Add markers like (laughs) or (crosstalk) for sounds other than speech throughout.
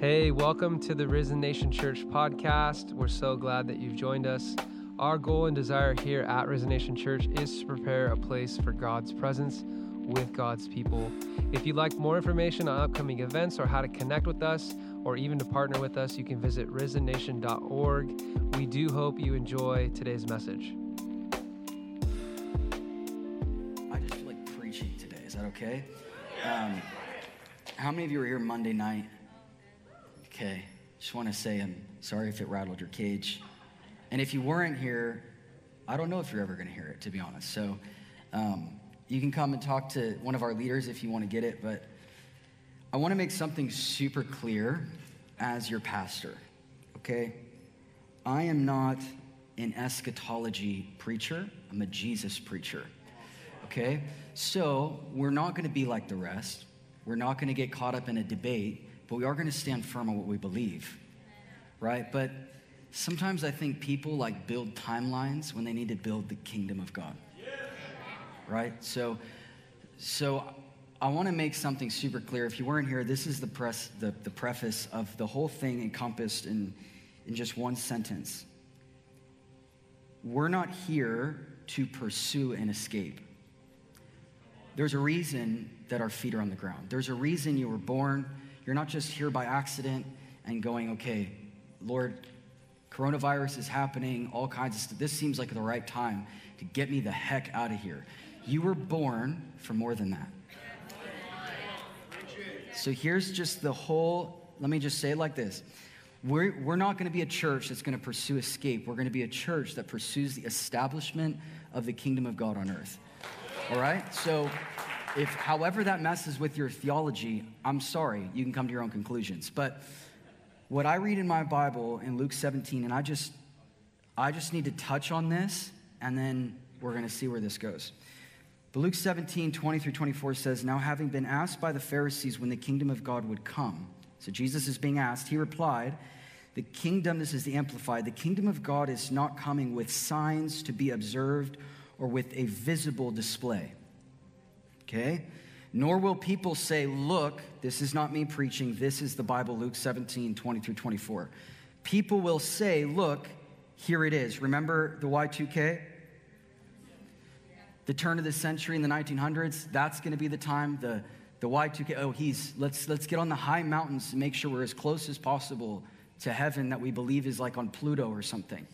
Hey, welcome to the Risen Nation Church podcast. We're so glad that you've joined us. Our goal and desire here at Risen Nation Church is to prepare a place for God's presence with God's people. If you'd like more information on upcoming events or how to connect with us or even to partner with us, you can visit risennation.org. We do hope you enjoy today's message. I just feel like preaching today. Is that okay? Um, how many of you were here Monday night? Okay. Just want to say I'm sorry if it rattled your cage. And if you weren't here, I don't know if you're ever going to hear it, to be honest. So um, you can come and talk to one of our leaders if you want to get it. But I want to make something super clear as your pastor, okay? I am not an eschatology preacher, I'm a Jesus preacher, okay? So we're not going to be like the rest. We're not going to get caught up in a debate but we are going to stand firm on what we believe, right? But sometimes I think people like build timelines when they need to build the kingdom of God, right? So, so I want to make something super clear. If you weren't here, this is the press, the, the preface of the whole thing encompassed in, in just one sentence. We're not here to pursue and escape. There's a reason that our feet are on the ground. There's a reason you were born. You're not just here by accident and going, okay, Lord, coronavirus is happening, all kinds of stuff. This seems like the right time to get me the heck out of here. You were born for more than that. So here's just the whole, let me just say it like this. We're, we're not going to be a church that's going to pursue escape. We're going to be a church that pursues the establishment of the kingdom of God on earth. All right? So if however that messes with your theology, I'm sorry, you can come to your own conclusions. But what I read in my Bible in Luke 17, and I just I just need to touch on this, and then we're gonna see where this goes. But Luke 17, 20 through 24 says, Now having been asked by the Pharisees when the kingdom of God would come, so Jesus is being asked, he replied, The kingdom, this is the Amplified, the kingdom of God is not coming with signs to be observed or with a visible display okay? Nor will people say, Look, this is not me preaching, this is the Bible, Luke 17, 20 through 24. People will say, Look, here it is. Remember the Y2K? The turn of the century in the 1900s, that's going to be the time the, the Y2K. Oh, he's, let's, let's get on the high mountains and make sure we're as close as possible to heaven that we believe is like on Pluto or something.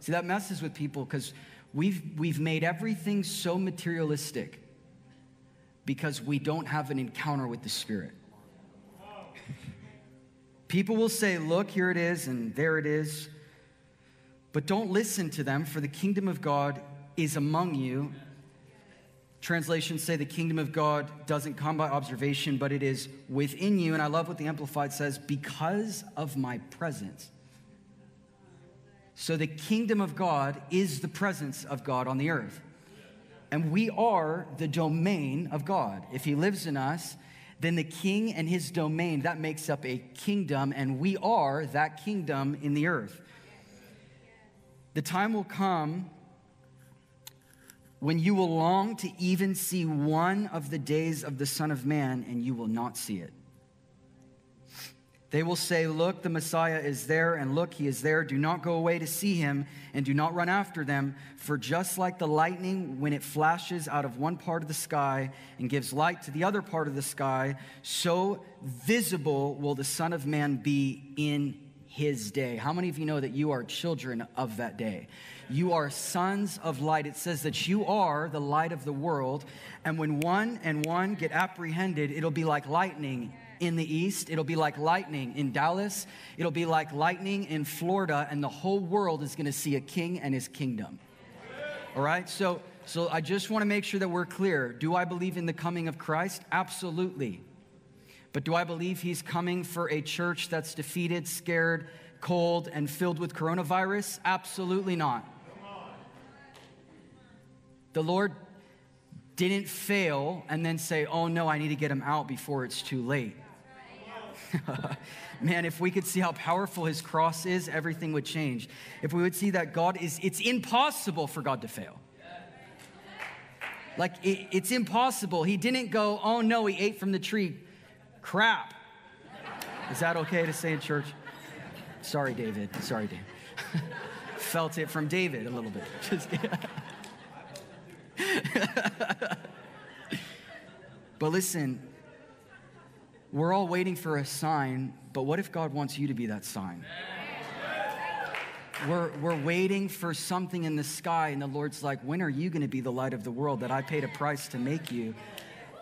See, that messes with people because We've, we've made everything so materialistic because we don't have an encounter with the Spirit. People will say, Look, here it is, and there it is. But don't listen to them, for the kingdom of God is among you. Translations say the kingdom of God doesn't come by observation, but it is within you. And I love what the Amplified says because of my presence. So the kingdom of God is the presence of God on the earth. And we are the domain of God. If he lives in us, then the king and his domain, that makes up a kingdom, and we are that kingdom in the earth. The time will come when you will long to even see one of the days of the Son of Man, and you will not see it. They will say, Look, the Messiah is there, and look, he is there. Do not go away to see him, and do not run after them. For just like the lightning, when it flashes out of one part of the sky and gives light to the other part of the sky, so visible will the Son of Man be in his day. How many of you know that you are children of that day? You are sons of light. It says that you are the light of the world. And when one and one get apprehended, it'll be like lightning in the east. It'll be like lightning in Dallas. It'll be like lightning in Florida, and the whole world is going to see a king and his kingdom. All right? So, so I just want to make sure that we're clear. Do I believe in the coming of Christ? Absolutely. But do I believe he's coming for a church that's defeated, scared, cold, and filled with coronavirus? Absolutely not. The Lord didn't fail and then say, oh no, I need to get him out before it's too late. (laughs) Man, if we could see how powerful his cross is, everything would change. If we would see that God is, it's impossible for God to fail. Like, it, it's impossible. He didn't go, oh no, he ate from the tree. Crap. Is that okay to say in church? Sorry, David. Sorry, David. (laughs) Felt it from David a little bit. (laughs) Just, but listen, we're all waiting for a sign, but what if God wants you to be that sign? We're, we're waiting for something in the sky, and the Lord's like, When are you going to be the light of the world that I paid a price to make you?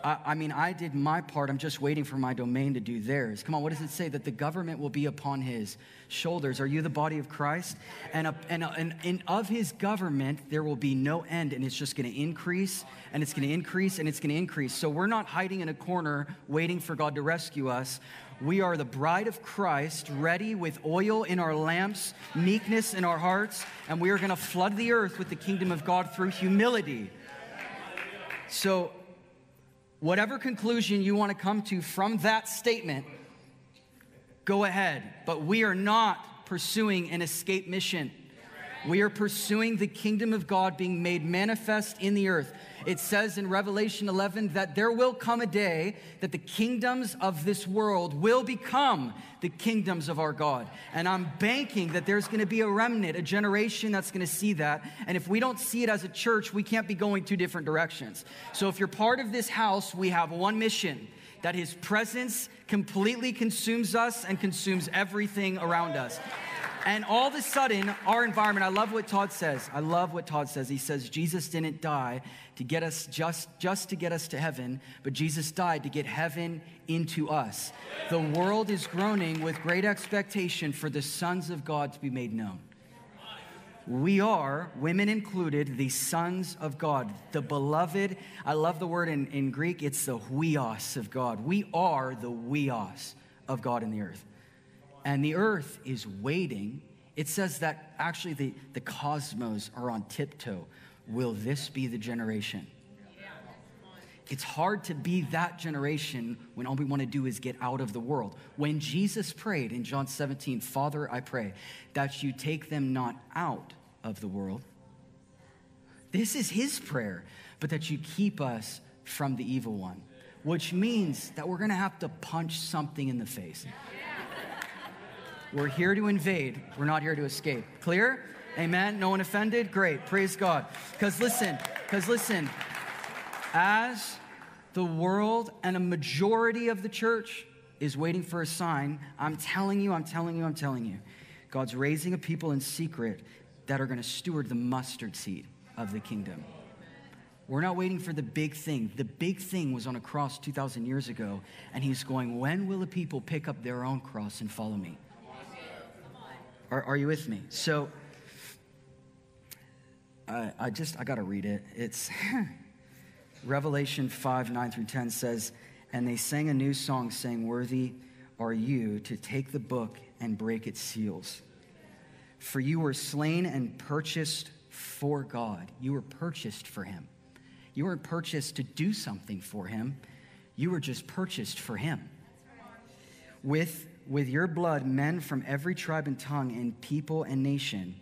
I, mean, I did my part. I'm just waiting for my domain to do theirs. Come on, what does it say? That the government will be upon his shoulders. Are you the body of Christ? And, a, and, a, and, and of his government, there will be no end, and it's just going to increase, and it's going to increase, and it's going to increase. So we're not hiding in a corner waiting for God to rescue us. We are the bride of Christ, ready with oil in our lamps, meekness in our hearts, and we are going to flood the earth with the kingdom of God through humility. So, whatever conclusion you want to come to from that statement, go ahead. But we are not pursuing an escape mission. We are pursuing the kingdom of God being made manifest in the earth. It says in Revelation 11 that there will come a day that the kingdoms of this world will become the kingdoms of our God. And I'm banking that there's going to be a remnant, a generation that's going to see that. And if we don't see it as a church, we can't be going two different directions. So if you're part of this house, we have one mission that his presence completely consumes us and consumes everything around us. And all of a sudden, our environment, I love what Todd says. I love what Todd says. He says, Jesus didn't die to get us just, just to get us to heaven, but Jesus died to get heaven into us. The world is groaning with great expectation for the sons of God to be made known. We are, women included, the sons of God, the beloved. I love the word in, in Greek, it's the huios of God. We are the huios of God in the earth and the earth is waiting. It says that actually the, the cosmos are on tiptoe. Will this be the generation? It's hard to be that generation when all we want to do is get out of the world. When Jesus prayed in John 17, Father, I pray that you take them not out of the world. This is his prayer, but that you keep us from the evil one, which means that we're going to have to punch something in the face. We're here to invade, we're not here to escape. Clear? Amen. No one offended? Great. Praise God. Because listen, because listen, as the world and a majority of the church is waiting for a sign, I'm telling you, I'm telling you, I'm telling you, God's raising a people in secret that are going to steward the mustard seed of the kingdom. We're not waiting for the big thing. The big thing was on a cross 2,000 years ago, and he's going, When will the people pick up their own cross and follow me? Are, are you with me? So, I, I just, I got to read it. It's (laughs) Revelation 5 9 through 10 says, And they sang a new song, saying, Worthy are you to take the book and break its seals. For you were slain and purchased for God. You were purchased for Him. You weren't purchased to do something for Him, you were just purchased for Him. With with your blood men from every tribe and tongue and people and nation.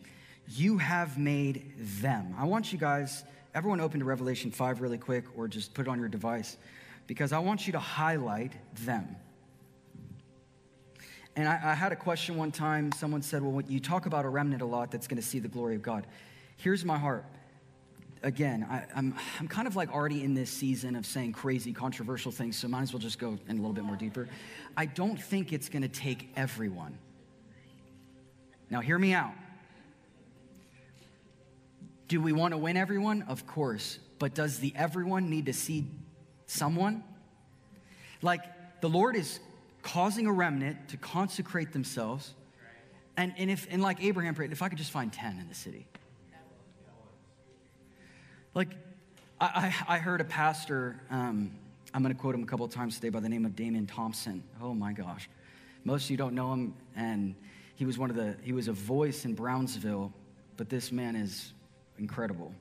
You have made them. I want you guys, everyone open to Revelation 5 really quick or just put it on your device because I want you to highlight them. And I, I had a question one time. Someone said, Well, you talk about a remnant a lot that's going to see the glory of God. Here's my heart again, I, am I'm, I'm kind of like already in this season of saying crazy, controversial things, so might as well just go in a little bit more deeper. I don't think it's going to take everyone. Now, hear me out. Do we want to win everyone? Of course. But does the everyone need to see someone? Like, the Lord is causing a remnant to consecrate themselves. And, and if, and like Abraham prayed, if I could just find 10 in the city, like, I, I heard a pastor, um, I'm going to quote him a couple of times today by the name of Damon Thompson. Oh my gosh. Most of you don't know him, and he was one of the, he was a voice in Brownsville, but this man is incredible.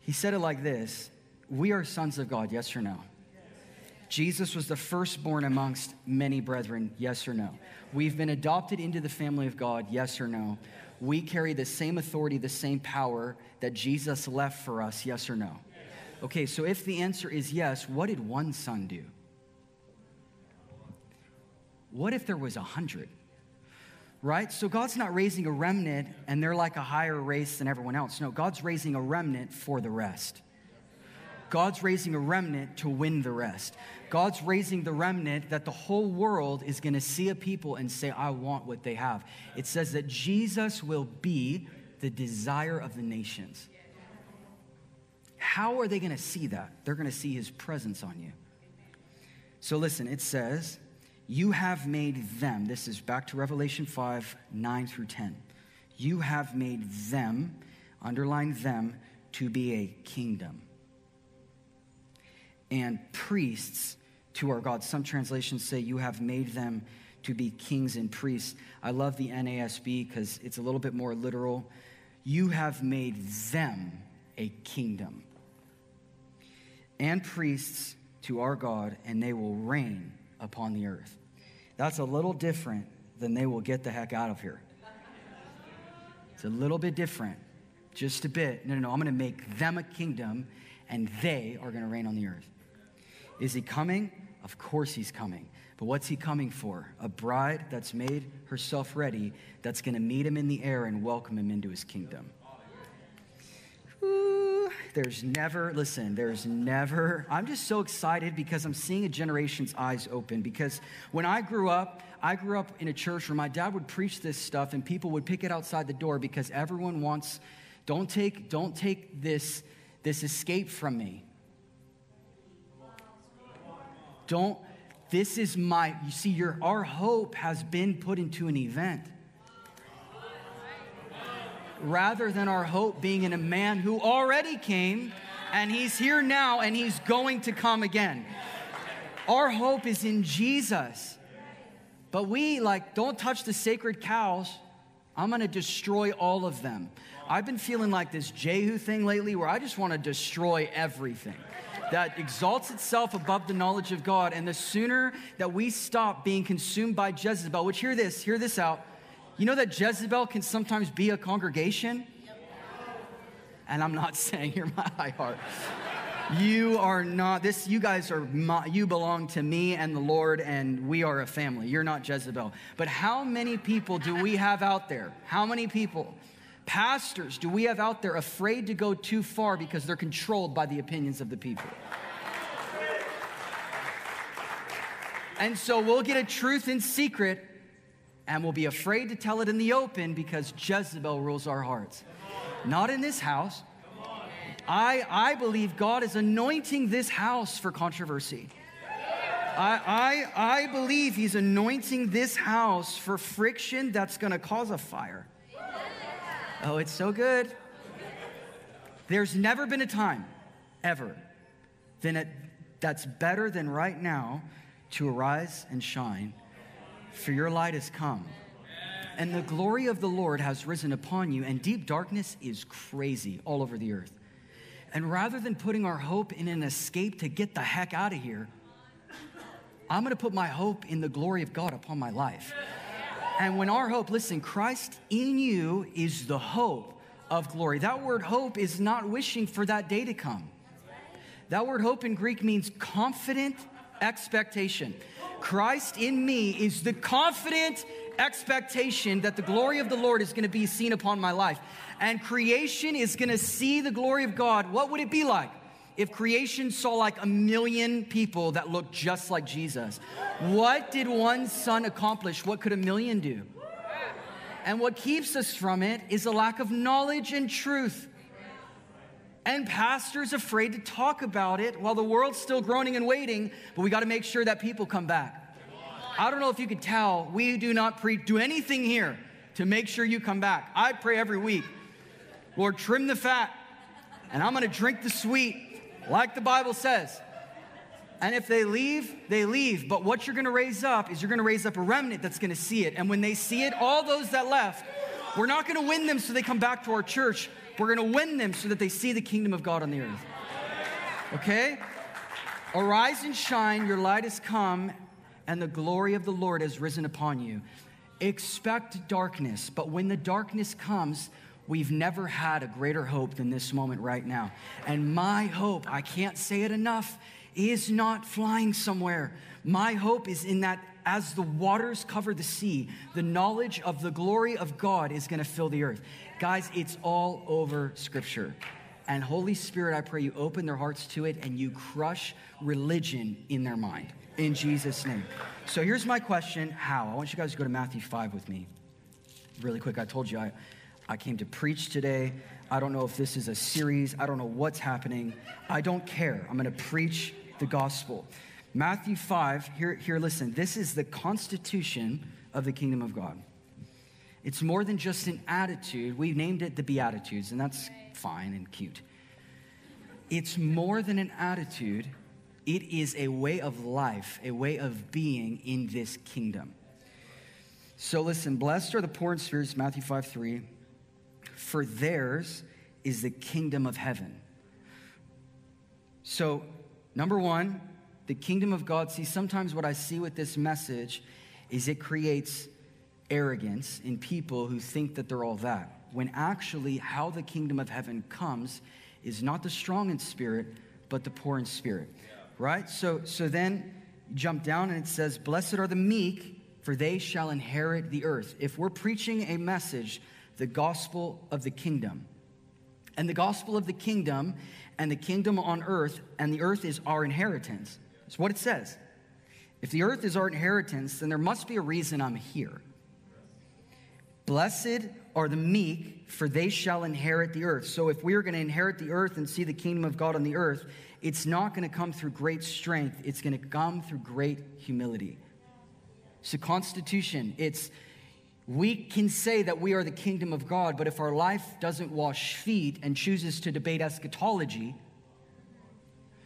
He said it like this We are sons of God, yes or no? Jesus was the firstborn amongst many brethren, yes or no? We've been adopted into the family of God, yes or no? We carry the same authority, the same power that Jesus left for us, yes or no? Okay, so if the answer is yes, what did one son do? what if there was a hundred? Right? So God's not raising a remnant and they're like a higher race than everyone else. No, God's raising a remnant for the rest. God's raising a remnant to win the rest. God's raising the remnant that the whole world is going to see a people and say, I want what they have. It says that Jesus will be the desire of the nations. How are they going to see that? They're going to see his presence on you. So listen, it says, You have made them, this is back to Revelation 5 9 through 10. You have made them, underline them, to be a kingdom and priests to our God. Some translations say, You have made them to be kings and priests. I love the NASB because it's a little bit more literal. You have made them a kingdom and priests to our God, and they will reign upon the earth. That's a little different than they will get the heck out of here. It's a little bit different, just a bit. No, no, no. I'm going to make them a kingdom, and they are going to reign on the earth. Is he coming? Of course he's coming. But what's he coming for? A bride that's made herself ready, that's going to meet him in the air and welcome him into his kingdom. There's never, listen, there's never, I'm just so excited because I'm seeing a generation's eyes open. Because when I grew up, I grew up in a church where my dad would preach this stuff and people would pick it outside the door because everyone wants, don't take, don't take this, this escape from me. Don't, this is my, you see, your, our hope has been put into an event. Rather than our hope being in a man who already came and he's here now and he's going to come again. Our hope is in Jesus. But we, like, don't touch the sacred cows. I'm going to destroy all of them. I've been feeling like this Jehu thing lately where I just want to destroy everything that exalts itself above the knowledge of God. And the sooner that we stop being consumed by Jezebel, which hear this, hear this out. You know that Jezebel can sometimes be a congregation? And I'm not (laughs) saying you're my high heart. You are not, this, you guys are, my, you belong to me and the Lord, and we are a family. You're not Jezebel. But how many people do we have out there? How many people? Pastors, do we have out there afraid to go too far because they're controlled by the opinions of the people? And so we'll get a truth in secret and we'll be afraid to tell it in the open because Jezebel rules our hearts. Not in this house. I, I believe God is anointing this house for controversy. I, I, I believe He's anointing this house for friction that's going to cause a fire. Oh, it's so good. There's never been a time, ever, than it, that's better than right now to arise and shine, for your light has come. And the glory of the Lord has risen upon you, and deep darkness is crazy all over the earth. And rather than putting our hope in an escape to get the heck out of here, I'm gonna put my hope in the glory of God upon my life. And when our hope, listen, Christ in you is the hope of glory. That word hope is not wishing for that day to come. That word hope in Greek means confident expectation. Christ in me is the confident expectation that the glory of the Lord is going to be seen upon my life. And creation is going to see the glory of God. What would it be like? If creation saw like a million people that looked just like Jesus? What did one son accomplish? What could a million do? And what keeps us from it is a lack of knowledge and truth. And pastors afraid to talk about it while the world's still groaning and waiting, but we got to make sure that people come back. I don't know if you could tell, we do not pre- do anything here to make sure you come back. I pray every week, Lord, trim the fat, and I'm going to drink the sweet like the Bible says. And if they leave, they leave. But what you're going to raise up is you're going to raise up a remnant that's going to see it. And when they see it, all those that left, we're not going to win them so they come back to our church. We're going to win them so that they see the kingdom of God on the earth. Okay? Arise and shine, your light has come, and the glory of the Lord has risen upon you. Expect darkness, but when the darkness comes, We've never had a greater hope than this moment right now. And my hope, I can't say it enough, is not flying somewhere. My hope is in that as the waters cover the sea, the knowledge of the glory of God is going to fill the earth. Guys, it's all over Scripture. And Holy Spirit, I pray you open their hearts to it and you crush religion in their mind. In Jesus' name. So here's my question How? I want you guys to go to Matthew 5 with me. Really quick, I told you I, I came to preach today. I don't know if this is a series, I don't know what's happening. I don't care. I'm going to preach the gospel. Matthew 5, here, here, listen, this is the constitution of the kingdom of God. It's more than just an attitude. We named it the Beatitudes, and that's fine and cute. It's more than an attitude, it is a way of life, a way of being in this kingdom. So listen, blessed are the poor in spirit, Matthew 5 3, for theirs is the kingdom of heaven. So, number one, the kingdom of God, see, sometimes what I see with this message is it creates arrogance in people who think that they're all that. When actually, how the kingdom of heaven comes is not the strong in spirit, but the poor in spirit. Right? So, so then jump down and it says, Blessed are the meek, for they shall inherit the earth. If we're preaching a message, the gospel of the kingdom, and the gospel of the kingdom and the kingdom on earth, and the earth is our inheritance. It's what it says. If the earth is our inheritance, then there must be a reason I'm here. Blessed are the meek, for they shall inherit the earth. So, if we are going to inherit the earth and see the kingdom of God on the earth, it's not going to come through great strength, it's going to come through great humility. So, Constitution, it's we can say that we are the kingdom of God, but if our life doesn't wash feet and chooses to debate eschatology,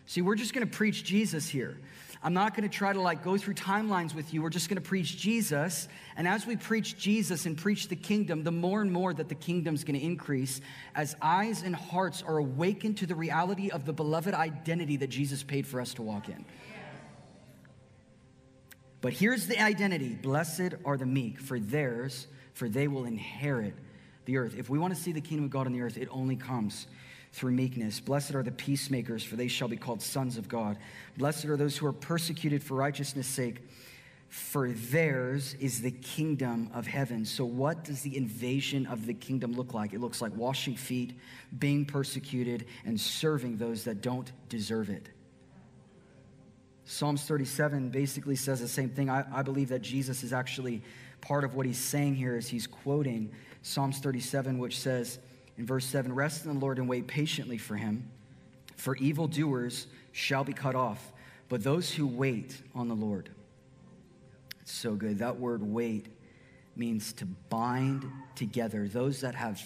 see, we're just going to preach Jesus here. I'm not going to try to like go through timelines with you. We're just going to preach Jesus. And as we preach Jesus and preach the kingdom, the more and more that the kingdom's going to increase as eyes and hearts are awakened to the reality of the beloved identity that Jesus paid for us to walk in. But here's the identity Blessed are the meek, for theirs, for they will inherit the earth. If we want to see the kingdom of God on the earth, it only comes through meekness. Blessed are the peacemakers, for they shall be called sons of God. Blessed are those who are persecuted for righteousness' sake, for theirs is the kingdom of heaven. So, what does the invasion of the kingdom look like? It looks like washing feet, being persecuted, and serving those that don't deserve it. Psalms 37 basically says the same thing. I, I, believe that Jesus is actually part of what he's saying here is he's quoting Psalms 37, which says in verse 7 Rest in the Lord and wait patiently for him, for evildoers shall be cut off, but those who wait on the Lord. It's so good. That word wait means to bind together those that have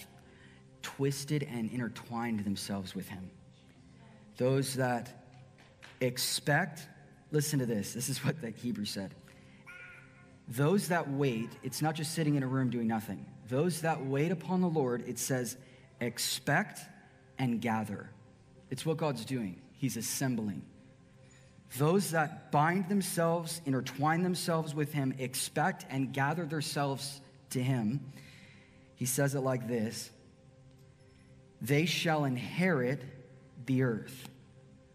twisted and intertwined themselves with him, those that expect Listen to this. This is what the Hebrew said. Those that wait, it's not just sitting in a room doing nothing. Those that wait upon the Lord, it says, expect and gather. It's what God's doing. He's assembling. Those that bind themselves, intertwine themselves with Him, expect and gather themselves to Him. He says it like this They shall inherit the earth.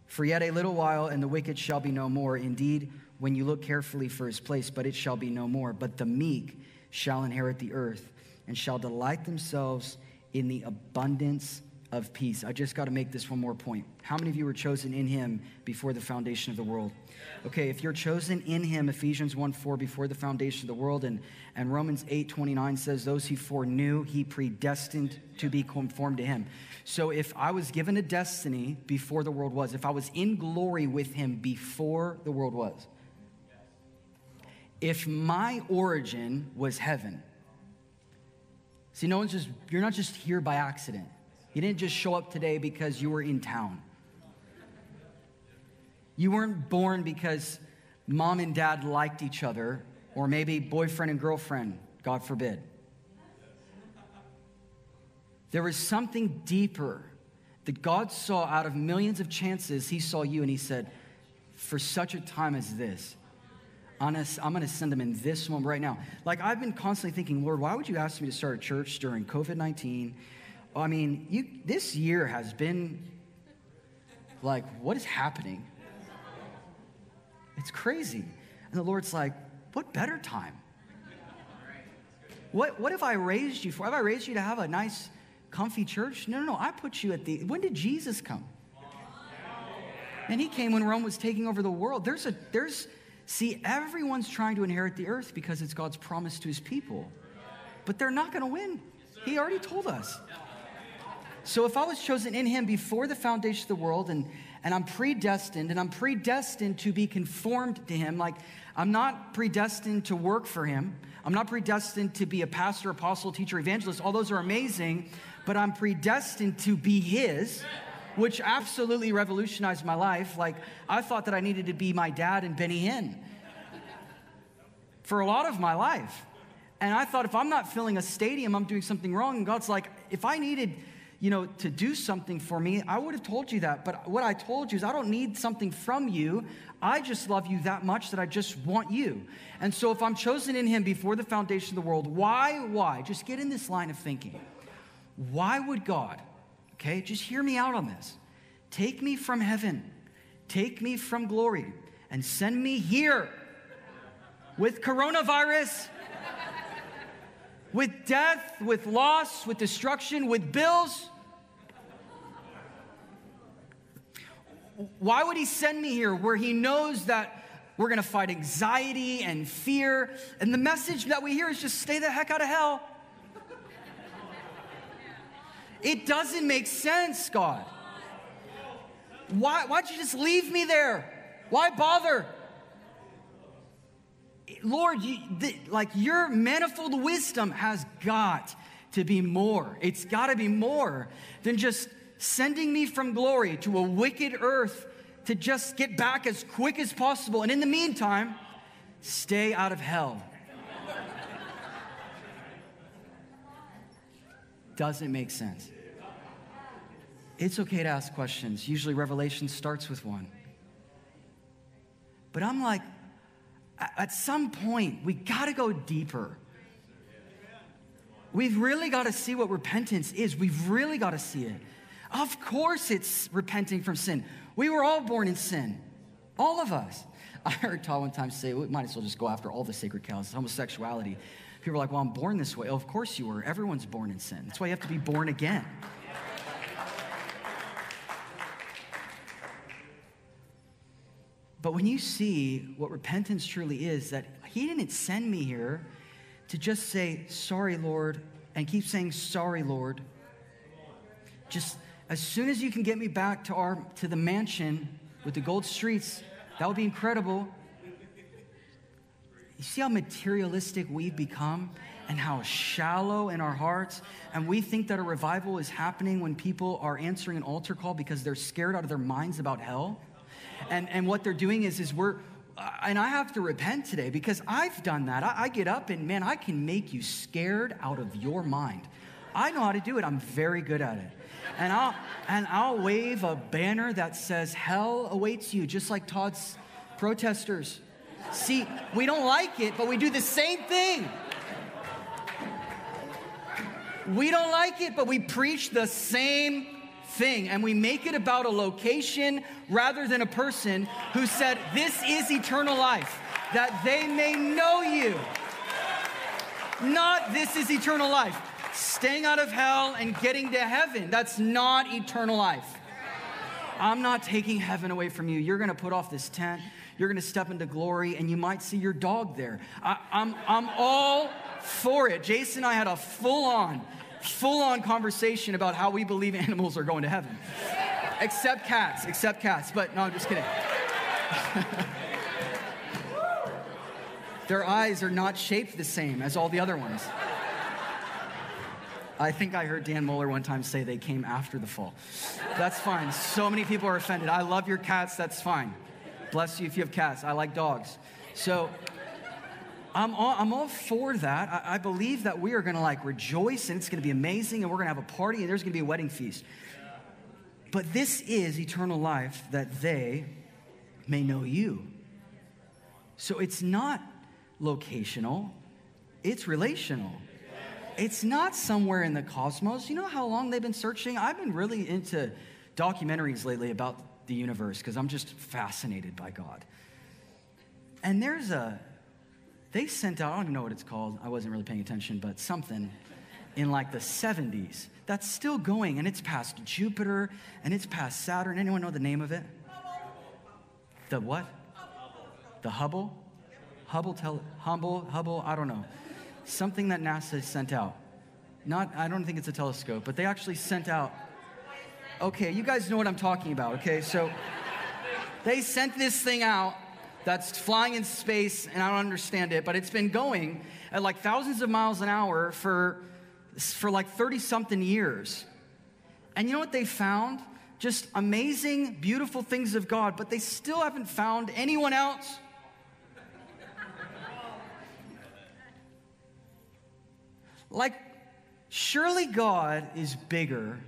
For yet a little while, and the wicked shall be no more. Indeed, when you look carefully for his place, but it shall be no more. But the meek shall inherit the earth and shall delight themselves in the abundance of peace. I just got to make this one more point. How many of you were chosen in him before the foundation of the world? Okay, if you're chosen in him, Ephesians 1 4, before the foundation of the world, and, and Romans 8 29 says, Those he foreknew, he predestined to be conformed to him. So if I was given a destiny before the world was, if I was in glory with him before the world was, if my origin was heaven, see, no one's just, you're not just here by accident. You didn't just show up today because you were in town. You weren't born because mom and dad liked each other, or maybe boyfriend and girlfriend, God forbid. There was something deeper that God saw out of millions of chances. He saw you and He said, For such a time as this, I'm going to send them in this moment right now. Like, I've been constantly thinking, Lord, why would you ask me to start a church during COVID 19? I mean, you, this year has been like, what is happening? It's crazy. And the Lord's like, What better time? What, what if I raised you for? Have I raised you to have a nice, comfy church? No, no, no. I put you at the. When did Jesus come? And he came when Rome was taking over the world. There's a, there's, see, everyone's trying to inherit the earth because it's God's promise to his people. But they're not going to win. He already told us. So if I was chosen in him before the foundation of the world and, and I'm predestined and I'm predestined to be conformed to him, like I'm not predestined to work for him. I'm not predestined to be a pastor, apostle, teacher, evangelist. All those are amazing, but I'm predestined to be his which absolutely revolutionized my life. Like, I thought that I needed to be my dad and Benny Hinn for a lot of my life. And I thought if I'm not filling a stadium, I'm doing something wrong. And God's like, if I needed, you know, to do something for me, I would have told you that. But what I told you is I don't need something from you. I just love you that much that I just want you. And so if I'm chosen in him before the foundation of the world, why, why? Just get in this line of thinking. Why would God Okay, just hear me out on this. Take me from heaven, take me from glory, and send me here with coronavirus, with death, with loss, with destruction, with bills. Why would he send me here where he knows that we're going to fight anxiety and fear? And the message that we hear is just stay the heck out of hell. It doesn't make sense, God. Why, why'd you just leave me there? Why bother? Lord, you, like your manifold wisdom has got to be more. It's got to be more than just sending me from glory to a wicked earth to just get back as quick as possible. And in the meantime, stay out of hell. doesn't make sense. It's okay to ask questions. Usually, Revelation starts with one. But I'm like, at some point, we got to go deeper. We've really got to see what repentance is. We've really got to see it. Of course, it's repenting from sin. We were all born in sin, all of us. (laughs) I heard Todd one time say, we might as well just go after all the sacred cows, homosexuality. People are like, well, I'm born this way. Oh, of course you were. Everyone's born in sin. That's why you have to be born again. But when you see what repentance truly is, that He didn't send me here to just say, Sorry, Lord, and keep saying, Sorry, Lord. Just as soon as you can get me back to, our, to the mansion with the gold streets, that would be incredible. You see how materialistic we've become and how shallow in our hearts? And we think that a revival is happening when people are answering an altar call because they're scared out of their minds about hell. And, and what they're doing is, is we're, uh, and I have to repent today because I've done that. I, I get up and man, I can make you scared out of your mind. I know how to do it. I'm very good at it. And I'll, and I'll wave a banner that says, Hell awaits you, just like Todd's protesters. See, we don't like it, but we do the same thing. We don't like it, but we preach the same thing and we make it about a location rather than a person who said, This is eternal life, that they may know you. Not this is eternal life. Staying out of hell and getting to heaven, that's not eternal life. I'm not taking heaven away from you. You're going to put off this tent. You're going to step into glory, and you might see your dog there. I, am I'm, I'm all for it. Jason and I had a full on, full on conversation about how we believe animals are going to heaven. except cats, except cats. But no, I'm just kidding. Their eyes are not shaped the same as all the other ones. I think I heard Dan Mohler one time say they came after the fall. That's fine. So many people are offended. I love your cats, that's fine. Bless you if you have cats. I like dogs. So I'm all, I'm all for that. I, I believe that we are going to like rejoice and it's going to be amazing and we're going to have a party and there's going to be a wedding feast. But this is eternal life that they may know you. So it's not locational, it's relational. It's not somewhere in the cosmos. You know how long they've been searching? I've been really into documentaries lately about the universe because I'm just fascinated by God. And there's a, they sent out, I don't know what it's called. I wasn't really paying attention, but something in like the 70s that's still going and it's past Jupiter and it's past Saturn. Anyone know the name of it? The what? The Hubble? Hubble, tele, Hubble, Hubble, I don't know. Something that NASA sent out. Not, I don't think it's a telescope, but they actually sent out. Okay, you guys know what I'm talking about, okay? So they sent this thing out that's flying in space, and I don't understand it, but it's been going at like thousands of miles an hour for, for like 30 something years. And you know what they found? Just amazing, beautiful things of God, but they still haven't found anyone else. Like, surely God is bigger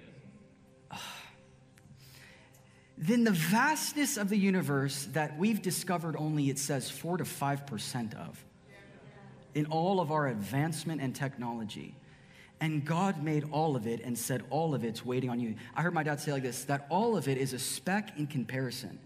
then the vastness of the universe that we've discovered only, it says, 4 to 5% of in all of our advancement and technology. And God made all of it and said, All of it's waiting on you. I heard my dad say like this that all of it is a speck in comparison.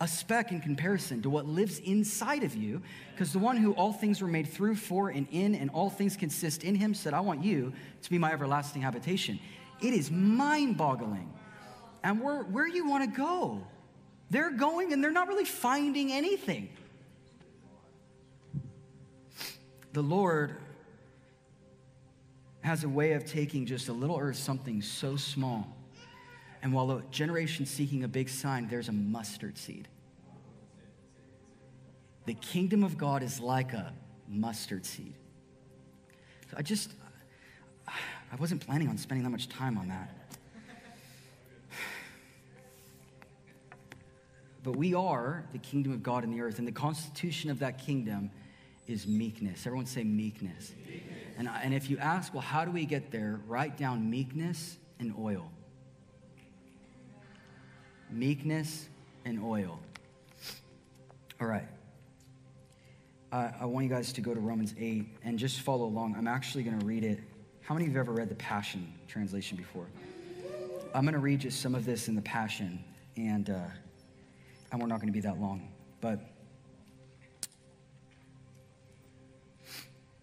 A speck in comparison to what lives inside of you, because the one who all things were made through, for, and in, and all things consist in him said, I want you to be my everlasting habitation. It is mind boggling and where, where you want to go. They're going and they're not really finding anything. The Lord has a way of taking just a little earth, something so small. And while a generation seeking a big sign, there's a mustard seed. The kingdom of God is like a mustard seed. So I just, I wasn't planning on spending that much time on that. But we are the kingdom of God in the earth, and the constitution of that kingdom is meekness. Everyone say meekness. meekness. And, and if you ask, well, how do we get there? Write down meekness and oil. Meekness and oil. All right. Uh, I want you guys to go to Romans 8 and just follow along. I'm actually going to read it. How many of you have ever read the Passion translation before? I'm going to read just some of this in the Passion. And. Uh, and we're not going to be that long. But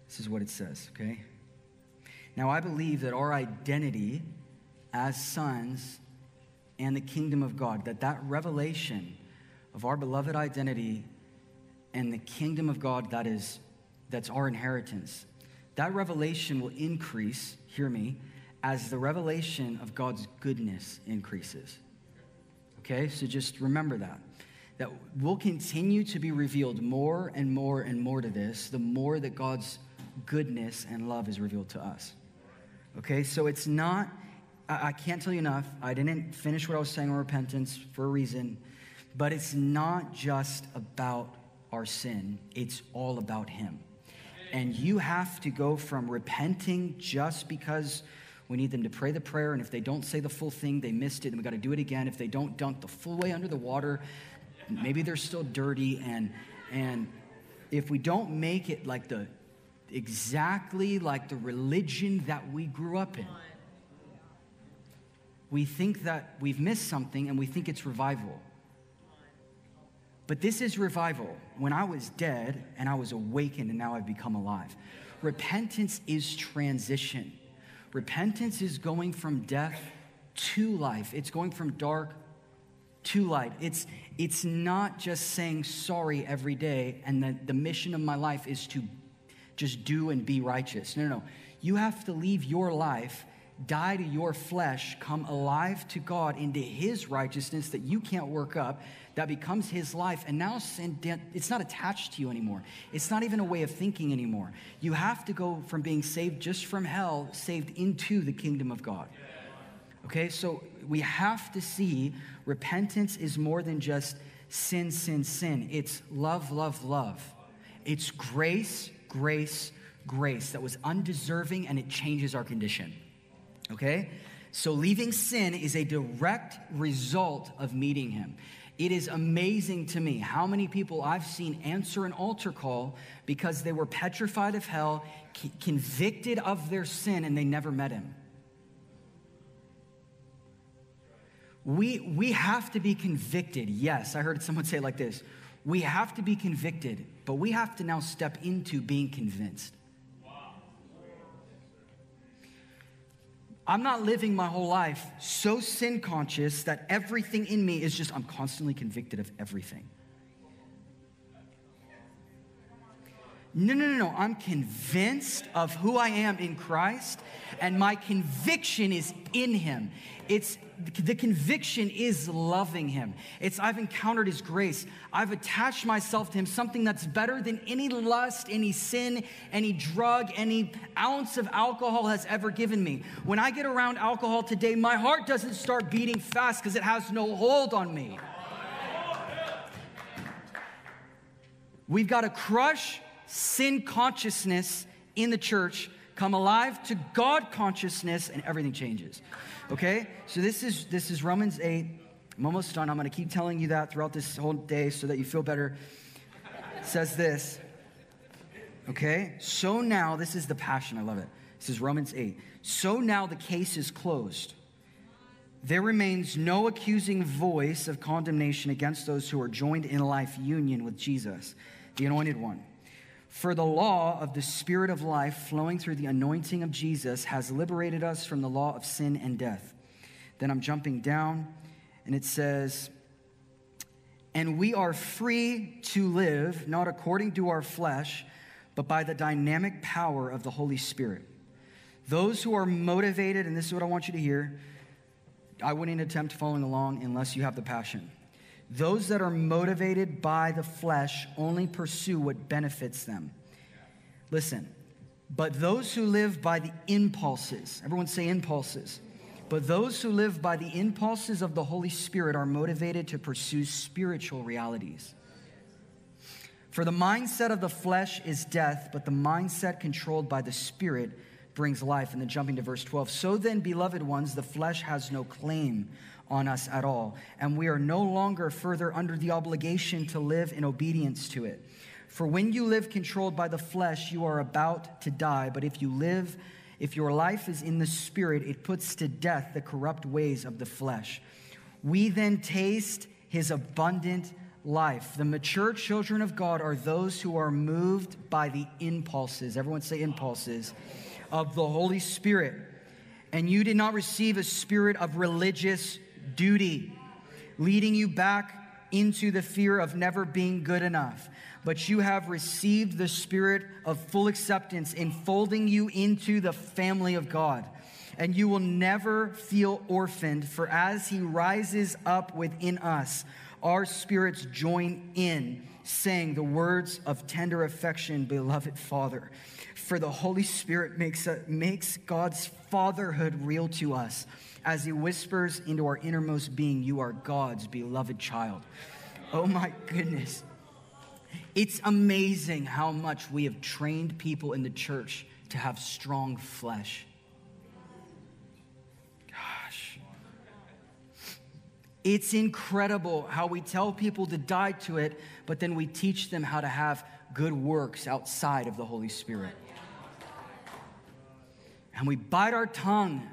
this is what it says, okay? Now, I believe that our identity as sons and the kingdom of God, that that revelation of our beloved identity and the kingdom of God that is that's our inheritance, that revelation will increase, hear me, as the revelation of God's goodness increases. Okay? So just remember that that will continue to be revealed more and more and more to this, the more that God's goodness and love is revealed to us. Okay, so it's not, I, can't tell you enough. I didn't finish what I was saying on repentance for a reason, but it's not just about our sin, it's all about Him. And you have to go from repenting just because we need them to pray the prayer, and if they don't say the full thing, they missed it, and we got to do it again. If they don't dunk the full way under the water, maybe they're still dirty and and if we don't make it like the exactly like the religion that we grew up in we think that we've missed something and we think it's revival. But this is revival. When i was dead and i was awakened and now i've become alive. Repentance is transition. Repentance is going from death to life. It's going from dark to light. It's, it's not just saying sorry every day and that the mission of my life is to just do and be righteous. No, no, no. You have to leave your life, die to your flesh, come alive to God into His righteousness that you can't work up, that becomes His life. And now sin, it's not attached to you anymore. It's not even a way of thinking anymore. You have to go from being saved just from hell, saved into the kingdom of God. Okay, so we have to see repentance is more than just sin, sin, sin. It's love, love, love. It's grace, grace, grace that was undeserving and it changes our condition. Okay? So leaving sin is a direct result of meeting him. It is amazing to me how many people I've seen answer an altar call because they were petrified of hell, convicted of their sin, and they never met him. We, we have to be convicted. Yes, I heard someone say like this We have to be convicted, but we have to now step into being convinced. I'm not living my whole life so sin conscious that everything in me is just, I'm constantly convicted of everything. No, no, no, no. I'm convinced of who I am in Christ, and my conviction is in Him. It's the conviction is loving Him. It's I've encountered His grace. I've attached myself to Him, something that's better than any lust, any sin, any drug, any ounce of alcohol has ever given me. When I get around alcohol today, my heart doesn't start beating fast because it has no hold on me. We've got to crush sin consciousness in the church, come alive to God consciousness, and everything changes. Okay? So this is this is Romans 8. I'm almost done. I'm going to keep telling you that throughout this whole day so that you feel better. It says this. Okay? So now, this is the passion. I love it. This is Romans 8. So now the case is closed. There remains no accusing voice of condemnation against those who are joined in life union with Jesus, the anointed one. For the law of the Spirit of life flowing through the anointing of Jesus has liberated us from the law of sin and death. Then I'm jumping down, and it says, And we are free to live, not according to our flesh, but by the dynamic power of the Holy Spirit. Those who are motivated, and this is what I want you to hear, I wouldn't attempt following along unless you have the passion. Those that are motivated by the flesh only pursue what benefits them. Listen, but those who live by the impulses, everyone say impulses. But those who live by the impulses of the Holy Spirit are motivated to pursue spiritual realities. For the mindset of the flesh is death, but the mindset controlled by the Spirit brings life. And then jumping to verse 12. So then, beloved ones, the flesh has no claim on us at all. And we are no longer further under the obligation to live in obedience to it. For when you live controlled by the flesh, you are about to die. But if you live, if your life is in the spirit, it puts to death the corrupt ways of the flesh. We then taste his abundant life. The mature children of God are those who are moved by the impulses. Everyone say impulses of the Holy Spirit. And you did not receive a spirit of religious duty, leading you back into the fear of never being good enough. But you have received the spirit of full acceptance, enfolding you into the family of God. And you will never feel orphaned, for as He rises up within us, our spirits join in, saying the words of tender affection, Beloved Father. For the Holy Spirit makes, a, makes God's fatherhood real to us as he whispers into our innermost being, You are God's beloved child. Oh my goodness. It's amazing how much we have trained people in the church to have strong flesh. Gosh. It's incredible how we tell people to die to it, but then we teach them how to have good works outside of the Holy Spirit. And we bite our tongue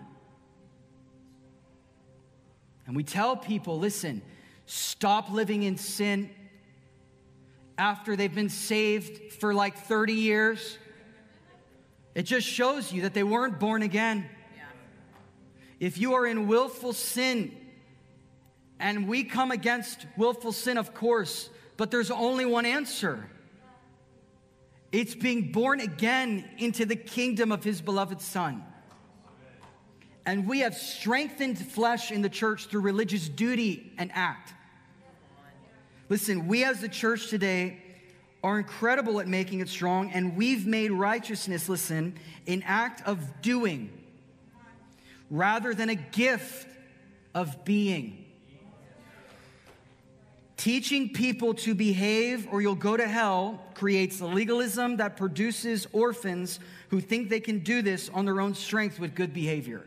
and we tell people listen, stop living in sin after they've been saved for like 30 years. It just shows you that they weren't born again. If you are in willful sin, and we come against willful sin, of course, but there's only one answer. It's being born again into the kingdom of his beloved Son. And we have strengthened flesh in the church through religious duty and act. Listen, we as the church today are incredible at making it strong, and we've made righteousness, listen, an act of doing rather than a gift of being. Teaching people to behave or you'll go to hell creates a legalism that produces orphans who think they can do this on their own strength with good behavior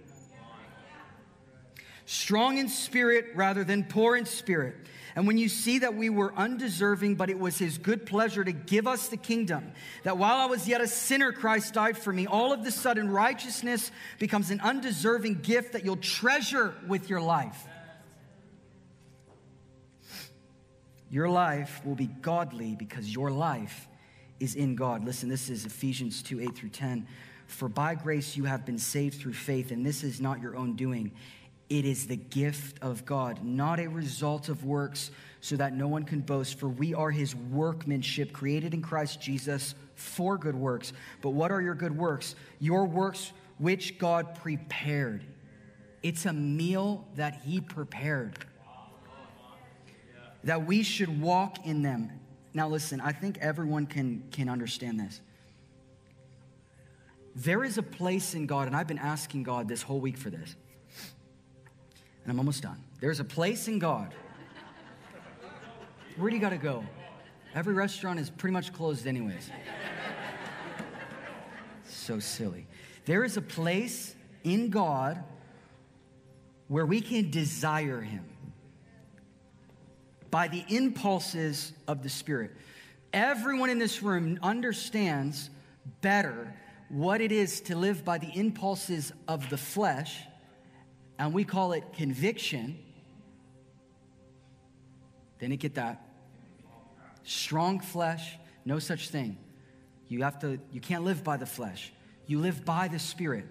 strong in spirit rather than poor in spirit. And when you see that we were undeserving, but it was his good pleasure to give us the kingdom, that while I was yet a sinner, Christ died for me, all of the sudden righteousness becomes an undeserving gift that you'll treasure with your life. Your life will be godly because your life is in God. Listen, this is Ephesians 2 8 through 10. For by grace you have been saved through faith, and this is not your own doing. It is the gift of God, not a result of works, so that no one can boast. For we are his workmanship, created in Christ Jesus for good works. But what are your good works? Your works which God prepared. It's a meal that he prepared. That we should walk in them. Now, listen, I think everyone can, can understand this. There is a place in God, and I've been asking God this whole week for this. And I'm almost done. There's a place in God. Where do you got to go? Every restaurant is pretty much closed, anyways. so silly. There is a place in God where we can desire Him by the impulses of the Spirit. Everyone in this room understands better what it is to live by the impulses of the flesh, and we call it conviction. Didn't get that? Strong flesh, no such thing. You have to, you can't live by the flesh. You live by the Spirit.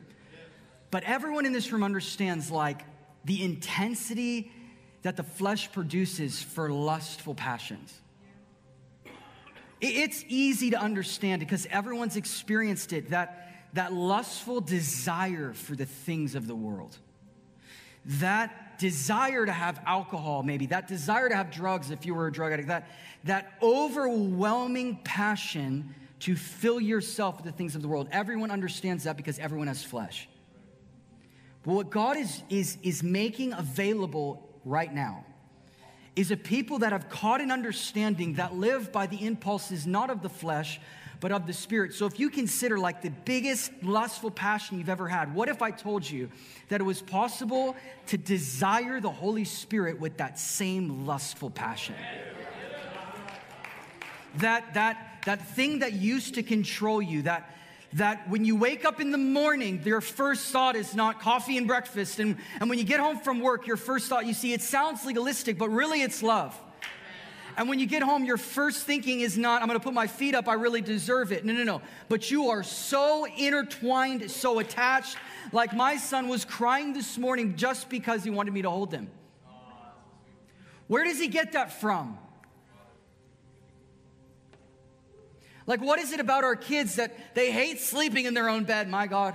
But everyone in this room understands like the intensity that the flesh produces for lustful passions. It's easy to understand because everyone's experienced it that, that lustful desire for the things of the world. That desire to have alcohol, maybe, that desire to have drugs if you were a drug addict, that, that overwhelming passion to fill yourself with the things of the world. Everyone understands that because everyone has flesh. But what God is, is, is making available right now is a people that have caught an understanding that live by the impulses not of the flesh, but of the spirit. So if you consider like the biggest lustful passion you've ever had, what if I told you that it was possible to desire the Holy Spirit with that same lustful passion? That that that thing that used to control you, that that when you wake up in the morning, your first thought is not coffee and breakfast. And, and when you get home from work, your first thought, you see, it sounds legalistic, but really it's love. And when you get home, your first thinking is not, I'm gonna put my feet up, I really deserve it. No, no, no. But you are so intertwined, so attached. Like my son was crying this morning just because he wanted me to hold him. Where does he get that from? Like, what is it about our kids that they hate sleeping in their own bed? My God.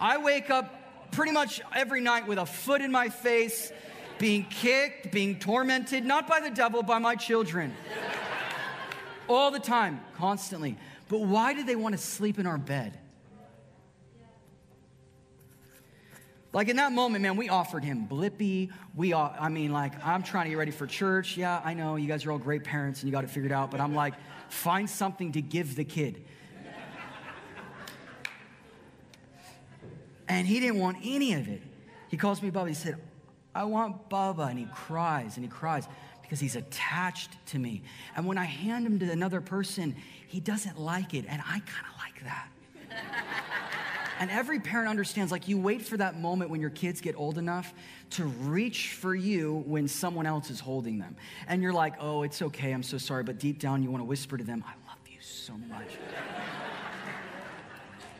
I wake up pretty much every night with a foot in my face, being kicked, being tormented, not by the devil, by my children. All the time, constantly. But why do they want to sleep in our bed? Like in that moment, man, we offered him Blippi. We, all, I mean, like, I'm trying to get ready for church. Yeah, I know you guys are all great parents and you got it figured out, but I'm like, find something to give the kid. And he didn't want any of it. He calls me Bubba. He said, I want Bubba. And he cries and he cries because he's attached to me. And when I hand him to another person, he doesn't like it. And I kind of like that. And every parent understands like you wait for that moment when your kids get old enough to reach for you when someone else is holding them. And you're like, oh, it's okay, I'm so sorry. But deep down, you want to whisper to them, I love you so much.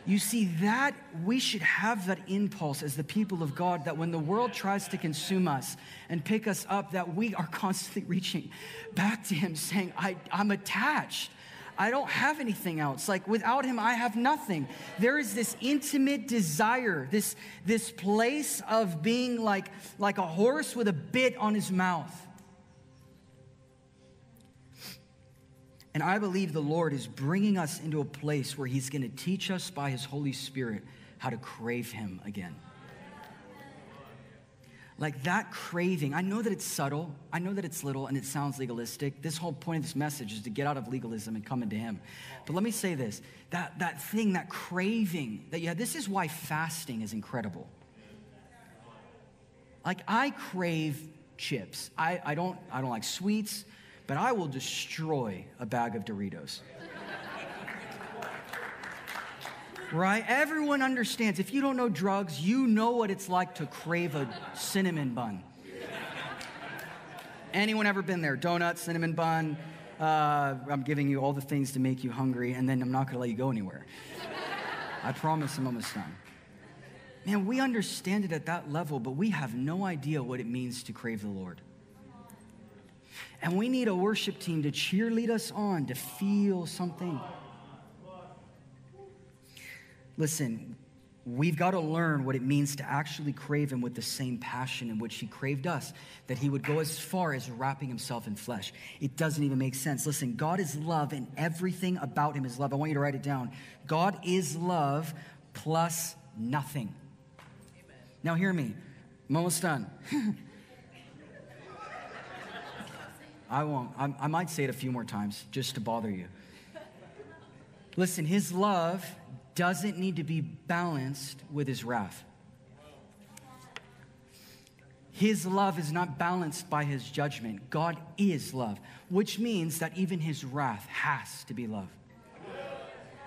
You see, that we should have that impulse as the people of God that when the world tries to consume us and pick us up, that we are (laughs) constantly reaching back to Him saying, I, I'm attached. I don't have anything else. Like without him, I have nothing. There is this intimate desire, this, this place of being like, like a horse with a bit on his mouth. And I believe the Lord is bringing us into a place where he's going to teach us by his Holy Spirit how to crave him again like that craving, I know that it's subtle, I know that it's little, and it sounds legalistic. This whole point of this message is to get out of legalism and come into Him. But let me say this that, that thing, that craving that have, this is why fasting is incredible. Like, I crave chips. I, I, don't, I don't like sweets, but I will destroy a bag of Doritos right? Everyone understands. If you don't know drugs, you know what it's like to crave a cinnamon bun. Anyone ever been there? Donut, cinnamon bun. Uh, I'm giving you all the things to make you hungry, and then I'm not going to let you go anywhere. I promise I'm almost done. Man, we understand it at that level, but we have no idea what it means to crave the Lord. And we need a worship team to cheerlead us on, to feel something. Listen, we've got to learn what it means to actually crave Him with the same passion in which He craved us, that He would go as far as wrapping Himself in flesh. It doesn't even make sense. Listen, God is love, and everything about Him is love. I want you to write it down. God is love plus nothing. Amen. Now, hear me. I'm almost done. (laughs) I won't. I, I might say it a few more times just to bother you. Listen, His love doesn't need to be balanced with his wrath. His love is not balanced by his judgment. God is love, which means that even his wrath has to be love.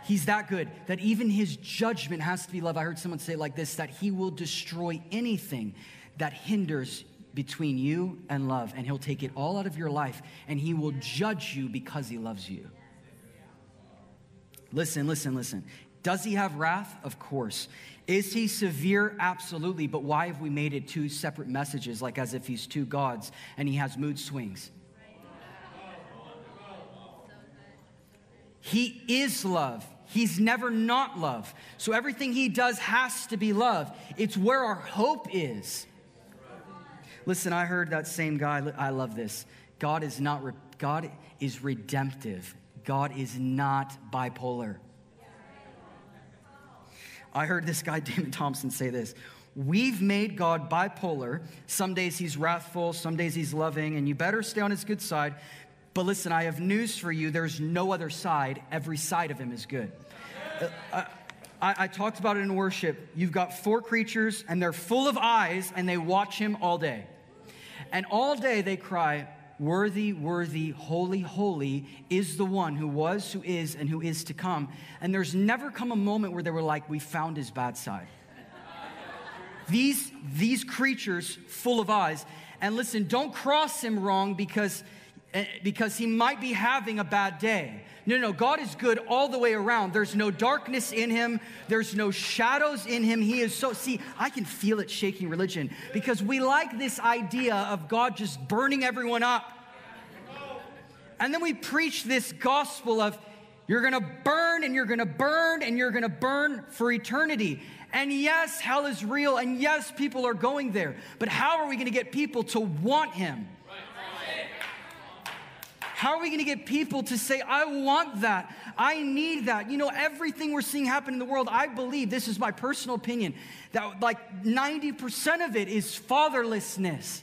He's that good that even his judgment has to be love. I heard someone say like this that he will destroy anything that hinders between you and love, and he'll take it all out of your life and he will judge you because he loves you. Listen, listen, listen. Does he have wrath? Of course. Is he severe? Absolutely. But why have we made it two separate messages, like as if he's two gods and he has mood swings? He is love. He's never not love. So everything he does has to be love. It's where our hope is. Listen, I heard that same guy. I love this. God is not God is redemptive. God is not bipolar. I heard this guy, (laughs) Damon Thompson, say this. We've made God bipolar. Some days he's wrathful, some days he's loving, and you better stay on his good side. But listen, I have news for you. There's no other side. Every side of him is good. Uh, I, I talked about it in worship. You've got four creatures, and they're full of eyes, and they watch him all day. And all day they cry, Worthy, worthy, holy, holy is the one who was, who is, and who is to come. And there's never come a moment where they were like, We found his bad side. these, these creatures full of eyes. And listen, don't cross him wrong because, Eh, because he might be having a bad day. No, no, God is good all the way around. There's no darkness in him, there's no shadows in him. He is so, see, I can feel it shaking religion because we like this idea of God just burning everyone up. And then we preach this gospel of you're gonna burn and you're gonna burn and you're gonna burn for eternity. And yes, hell is real, and yes, people are going there. But how are we gonna get people to want him? How are we going to get people to say, I want that? I need that? You know, everything we're seeing happen in the world, I believe, this is my personal opinion, that like 90% of it is fatherlessness.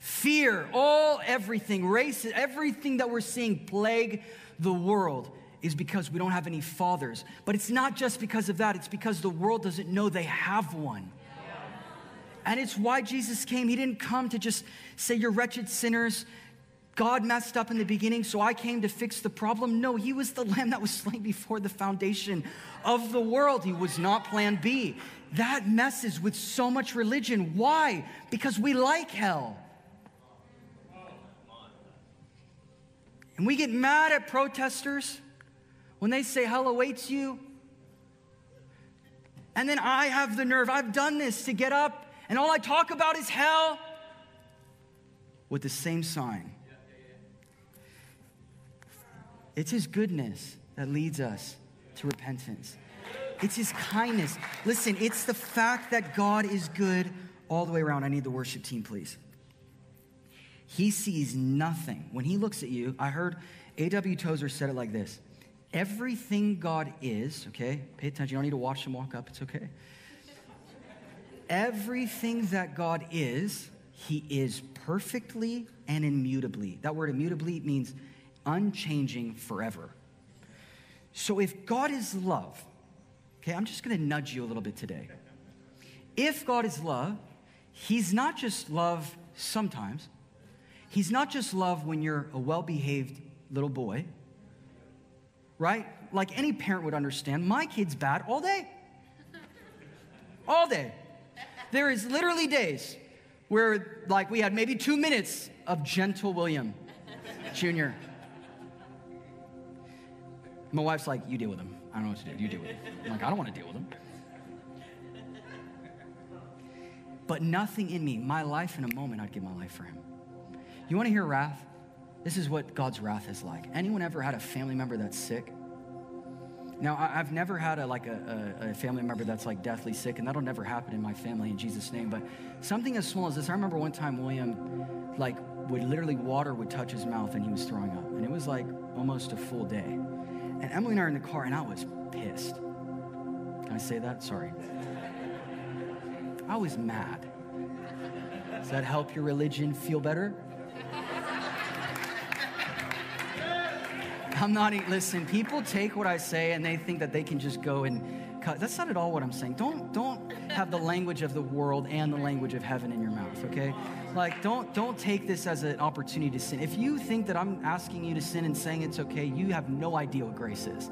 Fear, all everything, race, everything that we're seeing plague the world is because we don't have any fathers. But it's not just because of that, it's because the world doesn't know they have one. And it's why Jesus came. He didn't come to just say, You're wretched sinners. God messed up in the beginning, so I came to fix the problem. No, he was the (laughs) lamb that was slain before the foundation of the world. He was not plan B. That messes with so much religion. Why? Because we like hell. And we get mad at protesters when they say hell awaits you. And then I have the nerve, I've done this to get up and all I talk about is hell with the same sign. It's His goodness that leads us to repentance. It's His kindness. Listen, it's the fact that God is good all the way around. I need the worship team, please. He sees nothing. When He looks at you, I heard A.W. Tozer said it like this Everything God is, okay, pay attention. You don't need to watch him walk up, it's okay everything that God is, He is perfectly and immutably. That word immutably means unchanging forever. So if God is love, okay, I'm just gonna nudge you a little bit today. If God is love, He's not just love sometimes, He's not just love when you're a well behaved little boy, right? Like any parent would understand, my kid's bad all day. All day. There is literally days where like we had maybe two minutes of gentle William Jr. My wife's like, you deal with him. I don't know what to do. You deal with him. I'm like, I don't want to deal with him. But nothing in me, my life in a moment, I'd give my life for him. You want to hear wrath? This is what God's wrath is like. Anyone ever had a family member that's sick? Now, I've never had a, like a, a, family member that's like deathly sick, and that'll never happen in my family in Jesus' name. But something as small as this, I remember one time William, like, would literally water would touch his mouth and he was throwing up, and it was like almost a full day. And Emily and I are in the car, and I was pissed. Can I say that? Sorry. I was mad. Does that help your religion feel better? I'm not, listen, people take what I say and they think that they can just go and cut. That's not at all what I'm saying. Don't, don't have the language of the world and the language of heaven in your mouth, okay? Like, don't, don't take this as an opportunity to sin. If you think that I'm asking you to sin and saying it's okay, you have no idea what grace is.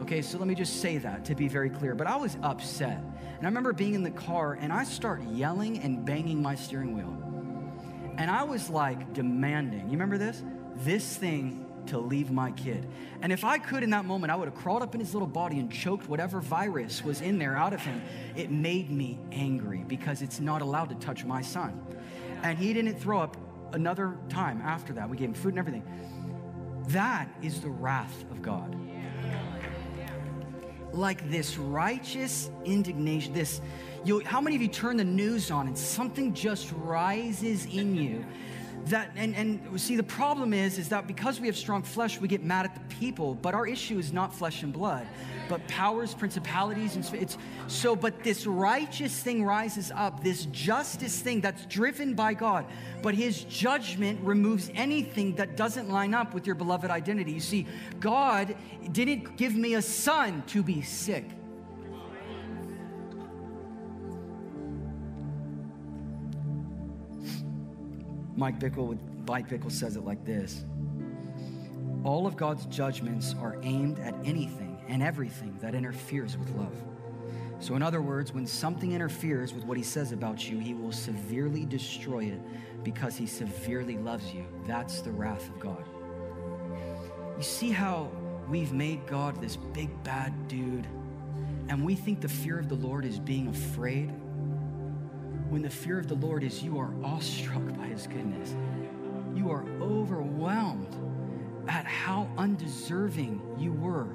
Okay, so let me just say that to be very clear. But I was upset. And I remember being in the car and I start yelling and banging my steering wheel. And I was like demanding, you remember this? This thing to leave my kid. And if I could in that moment, I would have crawled up in his little body and choked whatever virus was in there out of him. It made me angry because it's not allowed to touch my son. And he didn't throw up another time after that. We gave him food and everything. That is the wrath of God. Like this righteous indignation, this, how many of you turn the news on and something just rises in you? That and, and see the problem is is that because we have strong flesh we get mad at the people. But our issue is not flesh and blood but powers principalities and it's so but this righteous thing rises up this justice thing that's driven by god but his judgment removes anything that doesn't line up with your beloved identity. You see god didn't give me a son to be sick Mike Bickle, Mike Bickle says it like this All of God's judgments are aimed at anything and everything that interferes with love. So, in other words, when something interferes with what he says about you, he will severely destroy it because he severely loves you. That's the wrath of God. You see how we've made God this big bad dude, and we think the fear of the Lord is being afraid when the fear of the Lord is you are awestruck by his goodness. You are overwhelmed at how undeserving you were.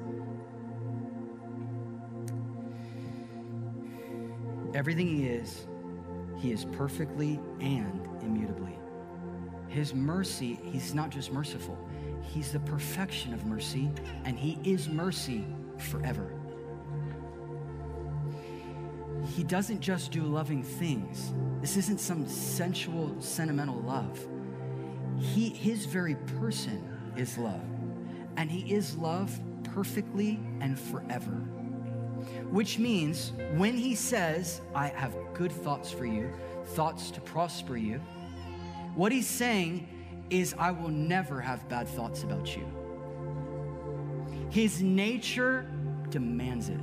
Everything he is, he is perfectly and immutably. His mercy, he's not just merciful, he's the perfection of mercy, and he is mercy forever he doesn't just do loving things. This isn't some sensual, sentimental love. He, his very person is love. And he is love perfectly and forever. Which means when he says, I have good thoughts for you, thoughts to prosper you, what he's saying is, I will never have bad thoughts about you. His nature demands it.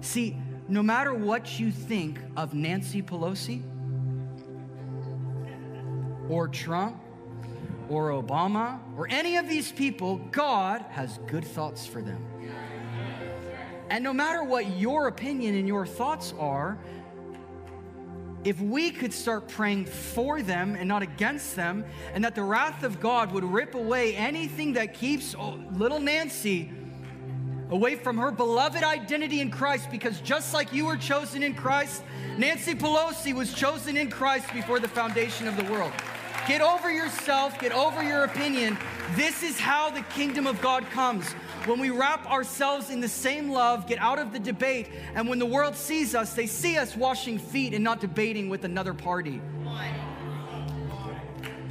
See, no matter what you think of Nancy Pelosi or Trump or Obama or any of these people, God has good thoughts for them. And no matter what your opinion and your thoughts are, if we could start praying for them and not against them, and that the wrath of God would rip away anything that keeps little Nancy away from her beloved identity in Christ because just like you were chosen in Christ, Nancy Pelosi was chosen in Christ before the foundation of the world. Get over yourself, get over your opinion. This is how the kingdom of God comes. When we wrap ourselves in the same love, get out of the debate, and when the world sees us, they see us washing feet and not debating with another party.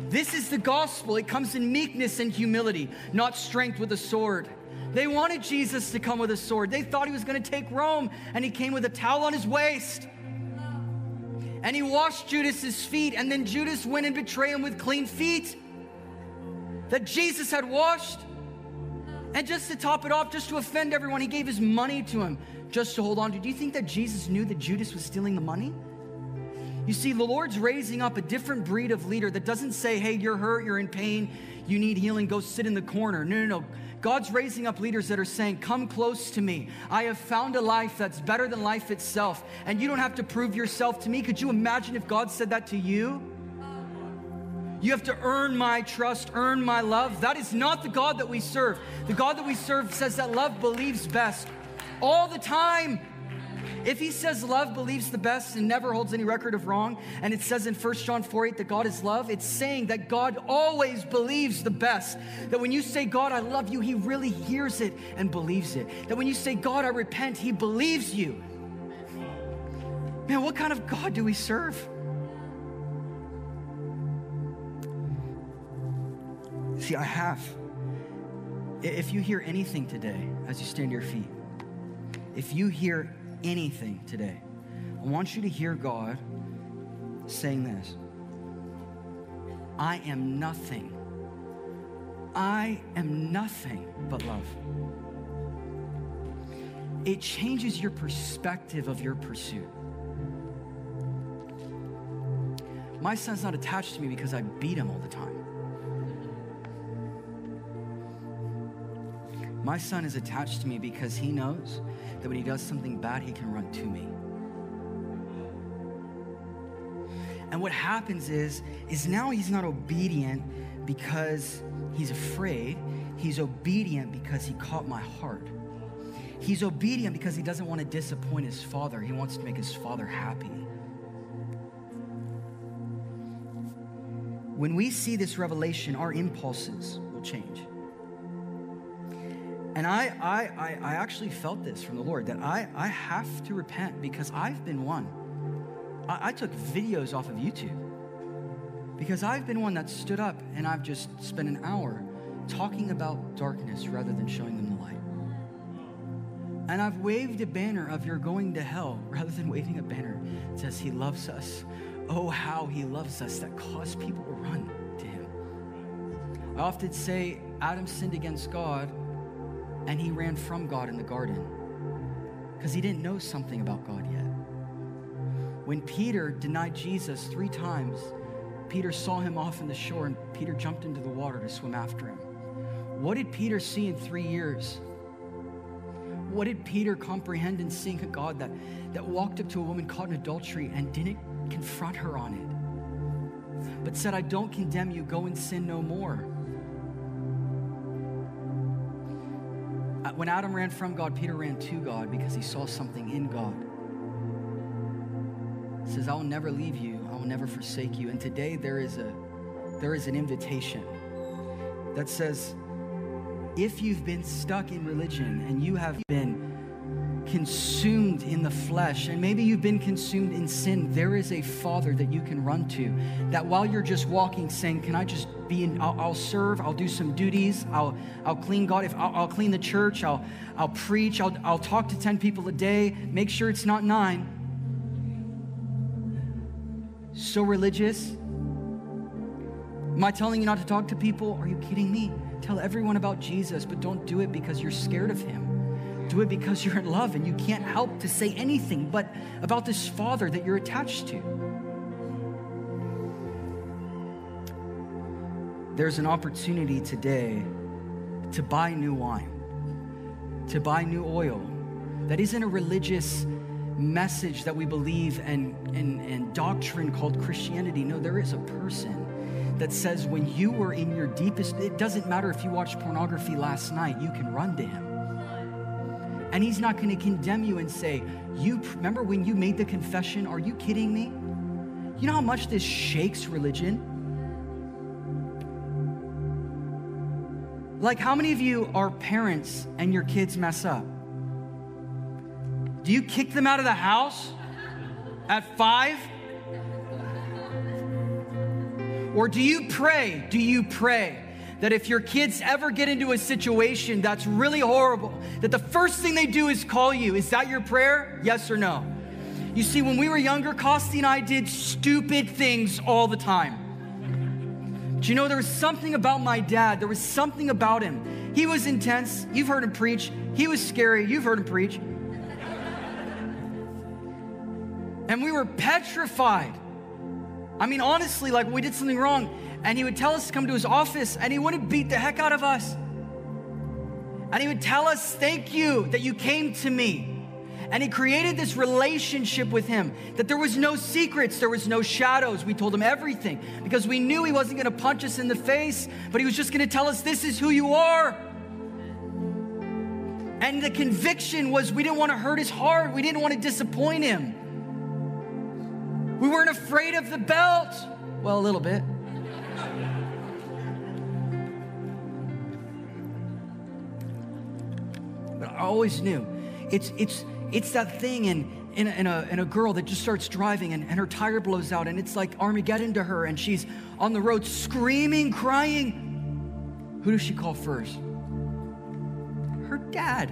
This is the gospel. It comes in meekness and humility, not strength with a sword. They wanted Jesus to come with a sword. They thought he was going to take Rome, and he came with a towel on his waist. And he washed Judas's feet, and then Judas went and betrayed him with clean feet that Jesus had washed. And just to top it off, just to offend everyone, he gave his money to him just to hold on to. Do you think that Jesus knew that Judas was stealing the money? You see, the Lord's raising up a different breed of leader that doesn't say, hey, you're hurt, you're in pain, you need healing, go sit in the corner. No, no, no. God's raising up leaders that are saying, Come close to me. I have found a life that's better than life itself, and you don't have to prove yourself to me. Could you imagine if God said that to you? You have to earn my trust, earn my love. That is not the God that we serve. The God that we serve says that love believes best all the time. If he says love believes the best and never holds any record of wrong, and it says in 1 John 4 8 that God is love, it's saying that God always believes the best. That when you say, God, I love you, he really hears it and believes it. That when you say, God, I repent, he believes you. Man, what kind of God do we serve? See, I have. If you hear anything today as you stand to your feet, if you hear anything today, I want you to hear God saying this I am nothing. I am nothing but love. It changes your perspective of your pursuit. My son's not attached to me because I beat him all the time. My son is attached to me because he knows that when he does something bad, he can run to me. And what happens is, is now he's not obedient because he's afraid. He's obedient because he caught my heart. He's obedient because he doesn't want to disappoint his father. He wants to make his father happy. When we see this revelation, our impulses will change. And I, I, I, I, actually felt this from the Lord that I, I have to repent because I've been one. I, I took videos off of YouTube because I've been one that stood up and I've just spent an hour talking about darkness rather than showing them the light. And I've waved a banner of you're going to hell (laughs) rather than waving a banner that says he loves us. Oh, how he loves us that caused people to run to him. I often say Adam sinned against God and he ran from God in the garden because he didn't know something about God yet. When Peter denied Jesus three times, Peter saw him off in the shore and Peter jumped into the water to swim after him. What did Peter see in three years? What did Peter comprehend in seeing a God that, that walked up to a woman caught in adultery and didn't confront her on it, but said, I don't condemn you, go and sin no more? Uh, when Adam ran from God, Peter ran to God because he saw something in God. He says, I will never leave you, I will never forsake you. And today there is a there is an invitation that says, if you've been stuck in religion and you have been consumed in the flesh, and maybe you've been consumed in sin, there is a Father that you can run to. That while you're just walking, saying, Can I just be in, I'll, I'll serve, I'll do some duties, I'll, I'll clean God, if I'll, I'll clean the church, I'll, I'll preach, I'll, I'll talk to 10 people a day, make sure it's not nine. So religious. Am I telling you not to talk to people? Are you kidding me? Tell everyone about Jesus, but don't do it because you're scared of him do it because you're in love and you can't help to say anything but about this Father that you're attached to. There's an opportunity today to buy new wine, to buy new oil. That isn't a religious message that we believe and, and, and doctrine called Christianity. No, there is a person that says when you were in your deepest, it doesn't matter if you watched pornography last night, you can run to him. And he's not going to condemn you and say, You remember when you made the confession? Are you kidding me? You know how much this shakes religion? Like, how many of you are parents and your kids mess up? Do you kick them out of the house at five? Or do you pray? Do you pray? That if your kids ever get into a situation that's really horrible, that the first thing they do is call you. Is that your prayer? Yes or no? You see, when we were younger, Costi and I did stupid things all the time. Do you know there was something about my dad? There was something about him. He was intense. You've heard him preach. He was scary. You've heard him preach. And we were petrified I mean, honestly, like we did something wrong, and he would tell us to come to his office, and he wouldn't beat the heck out of us. And he would tell us, Thank you that you came to me. And he created this relationship with him that there was no secrets, there was no shadows. We told him everything because we knew he wasn't going to punch us in the face, but he was just going to tell us, This is who you are. And the conviction was we didn't want to hurt his heart, we didn't want to disappoint him. We weren't afraid of the belt. Well, a little bit. But I always knew it's, it's, it's that thing in, in, a, in, a, in a girl that just starts driving and, and her tire blows out and it's like Armageddon to her and she's on the road screaming, crying. Who does she call first? Her dad.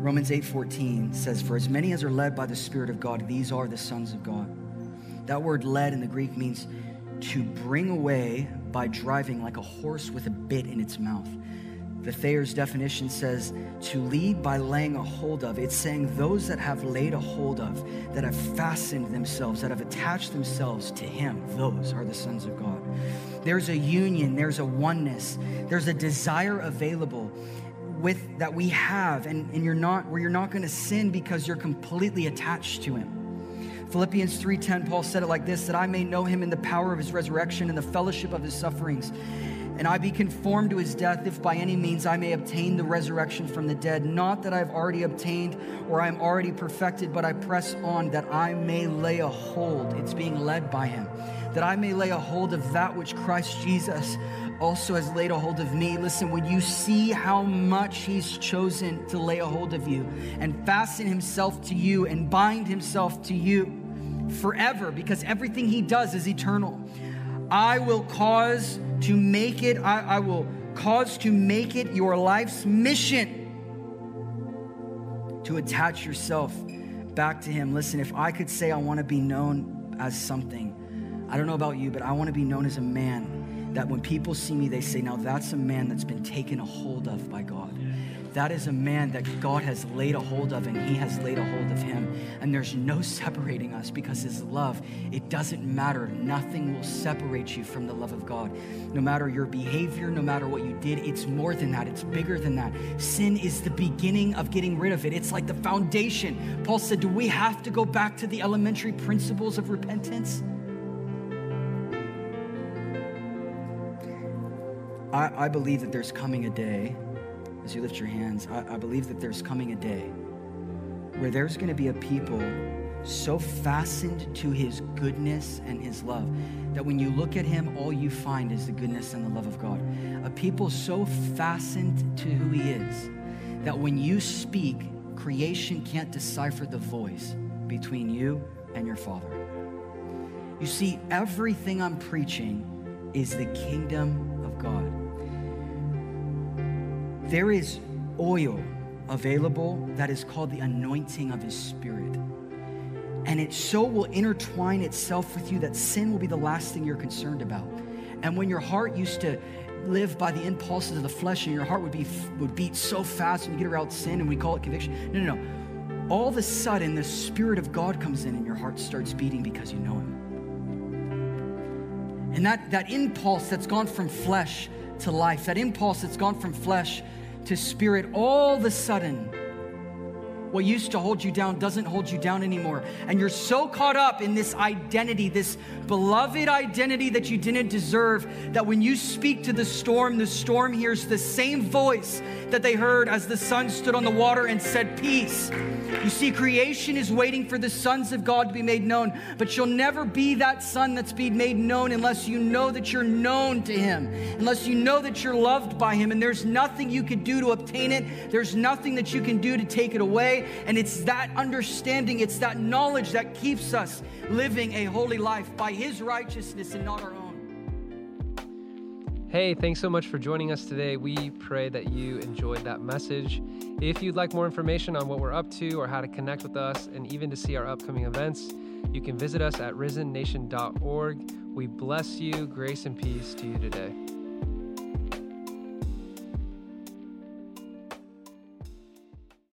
Romans 8:14 says, "For as many as are led by the Spirit of God, these are the sons of God." That word led in the Greek means to bring away by driving like a horse with a bit in its mouth. The Thayer's definition says to lead by laying a hold of. It's saying those that have laid a hold of, that have fastened themselves, that have attached themselves to Him, those are the sons of God. There's a union, there's a oneness, there's a desire available with that we have and, and you're not where you're not going to sin because you're completely attached to him philippians 3.10 paul said it like this that i may know him in the power of his resurrection and the fellowship of his sufferings and I be conformed to his death, if by any means I may obtain the resurrection from the dead. Not that I've already obtained or I'm already perfected, but I press on that I may lay a hold. It's being led by him. That I may lay a hold of that which Christ Jesus also has laid a hold of me. Listen, when you see how much he's chosen to lay a hold of you and fasten himself to you and bind himself to you forever, because everything he does is eternal. I will cause to make it, I, I will cause to make it your life's mission to attach yourself back to Him. Listen, if I could say I want to be known as something, I don't know about you, but I want to be known as a man that when people see me, they say, now that's a man that's been taken a hold of by God. That is a man that God has laid a hold of, and He has laid a hold of him. And there's no separating us because His love, it doesn't matter. Nothing will separate you from the love of God. No matter your behavior, no matter what you did, it's more than that. It's bigger than that. Sin is the beginning of getting rid of it, it's like the foundation. Paul said, Do we have to go back to the elementary principles of repentance? I, I believe that there's coming a day as you lift your hands, I, I believe that there's coming a day where there's going to be a people so fastened to his goodness and his love that when you look at him, all you find is the goodness and the love of God. A people so fastened to who he is that when you speak, creation can't decipher the voice between you and your Father. You see, everything I'm preaching is the kingdom of God there is oil available that is called the anointing of his spirit. And it so will intertwine itself with you that sin will be the last thing you're concerned about. And when your heart used to live by the impulses of the flesh and your heart would be would beat so fast when you get around sin and we call it conviction. No, no, no. All of a sudden the spirit of God comes in and your heart starts beating because you know him. And that, that impulse that's gone from flesh to life, that impulse that's gone from flesh to spirit, all of a sudden, what used to hold you down doesn't hold you down anymore. And you're so caught up in this identity, this beloved identity that you didn't deserve, that when you speak to the storm, the storm hears the same voice that they heard as the son stood on the water and said, Peace. You see, creation is waiting for the sons of God to be made known, but you'll never be that son that's being made known unless you know that you're known to Him, unless you know that you're loved by Him. And there's nothing you can do to obtain it, there's nothing that you can do to take it away. And it's that understanding, it's that knowledge that keeps us living a holy life by His righteousness and not our own. Hey, thanks so much for joining us today. We pray that you enjoyed that message. If you'd like more information on what we're up to or how to connect with us and even to see our upcoming events, you can visit us at risennation.org. We bless you. Grace and peace to you today.